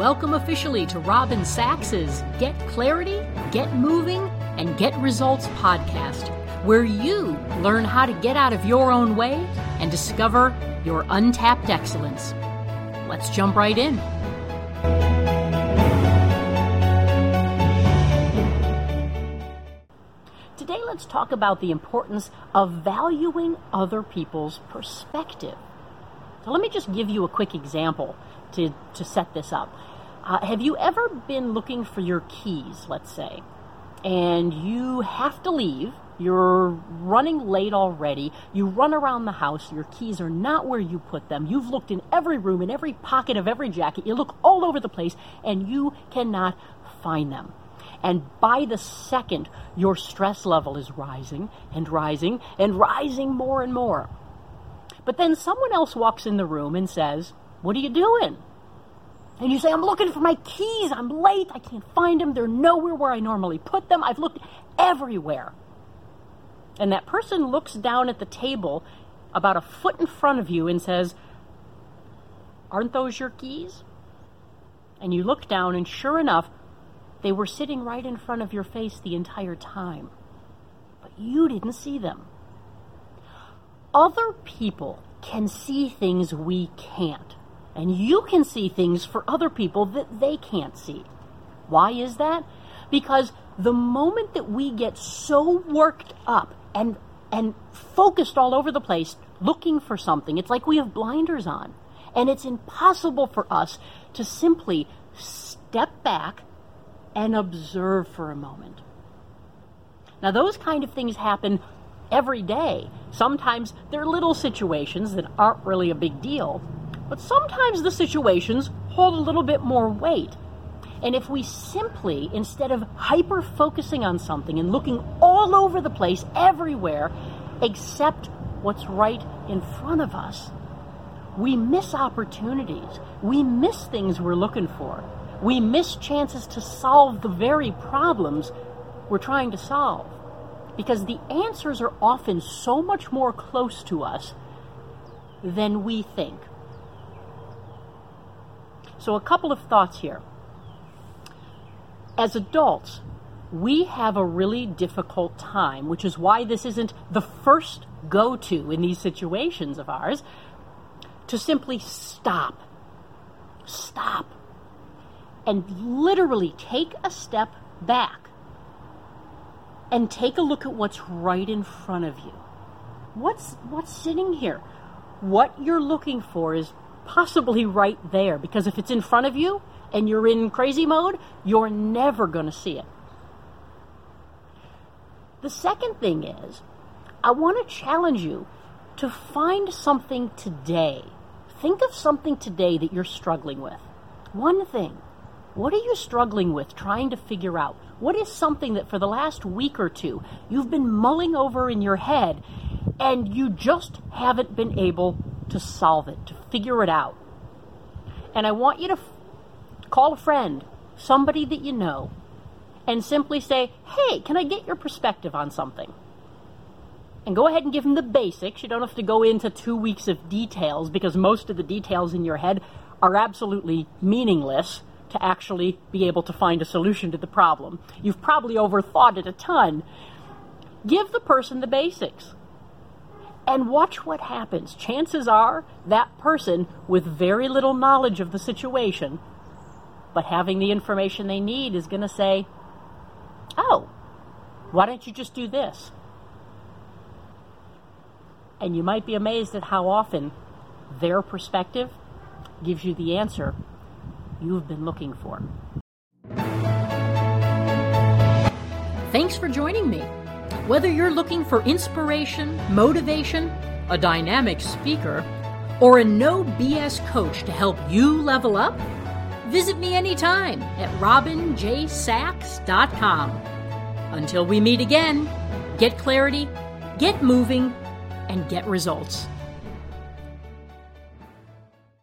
welcome officially to Robin Sachs's Get Clarity, Get Moving, and Get Results podcast, where you learn how to get out of your own way and discover your untapped excellence. Let's jump right in. Today, let's talk about the importance of valuing other people's perspective. So, let me just give you a quick example to, to set this up. Uh, have you ever been looking for your keys, let's say, and you have to leave? You're running late already. You run around the house. Your keys are not where you put them. You've looked in every room, in every pocket of every jacket. You look all over the place, and you cannot find them. And by the second, your stress level is rising and rising and rising more and more. But then someone else walks in the room and says, What are you doing? And you say, I'm looking for my keys. I'm late. I can't find them. They're nowhere where I normally put them. I've looked everywhere. And that person looks down at the table about a foot in front of you and says, Aren't those your keys? And you look down, and sure enough, they were sitting right in front of your face the entire time. But you didn't see them. Other people can see things we can't. And you can see things for other people that they can't see. Why is that? Because the moment that we get so worked up and and focused all over the place looking for something, it's like we have blinders on. And it's impossible for us to simply step back and observe for a moment. Now, those kind of things happen every day. Sometimes they're little situations that aren't really a big deal, but sometimes the situations hold a little bit more weight. And if we simply, instead of hyper focusing on something and looking all over the place, everywhere, accept what's right in front of us, we miss opportunities. We miss things we're looking for. We miss chances to solve the very problems we're trying to solve. Because the answers are often so much more close to us than we think. So, a couple of thoughts here. As adults, we have a really difficult time, which is why this isn't the first go to in these situations of ours, to simply stop. Stop. And literally take a step back and take a look at what's right in front of you. What's what's sitting here? What you're looking for is possibly right there because if it's in front of you and you're in crazy mode, you're never going to see it. The second thing is, I want to challenge you to find something today. Think of something today that you're struggling with. One thing. What are you struggling with, trying to figure out? What is something that for the last week or two you've been mulling over in your head and you just haven't been able to solve it, to figure it out. And I want you to f- call a friend, somebody that you know, and simply say, hey, can I get your perspective on something? And go ahead and give them the basics. You don't have to go into two weeks of details because most of the details in your head are absolutely meaningless to actually be able to find a solution to the problem. You've probably overthought it a ton. Give the person the basics and watch what happens. Chances are that person with very little knowledge of the situation, but having the information they need, is going to say, Oh, why don't you just do this? And you might be amazed at how often their perspective gives you the answer you've been looking for. Thanks for joining me. Whether you're looking for inspiration, motivation, a dynamic speaker, or a no BS coach to help you level up, visit me anytime at robinjsachs.com. Until we meet again, get clarity, get moving, and get results.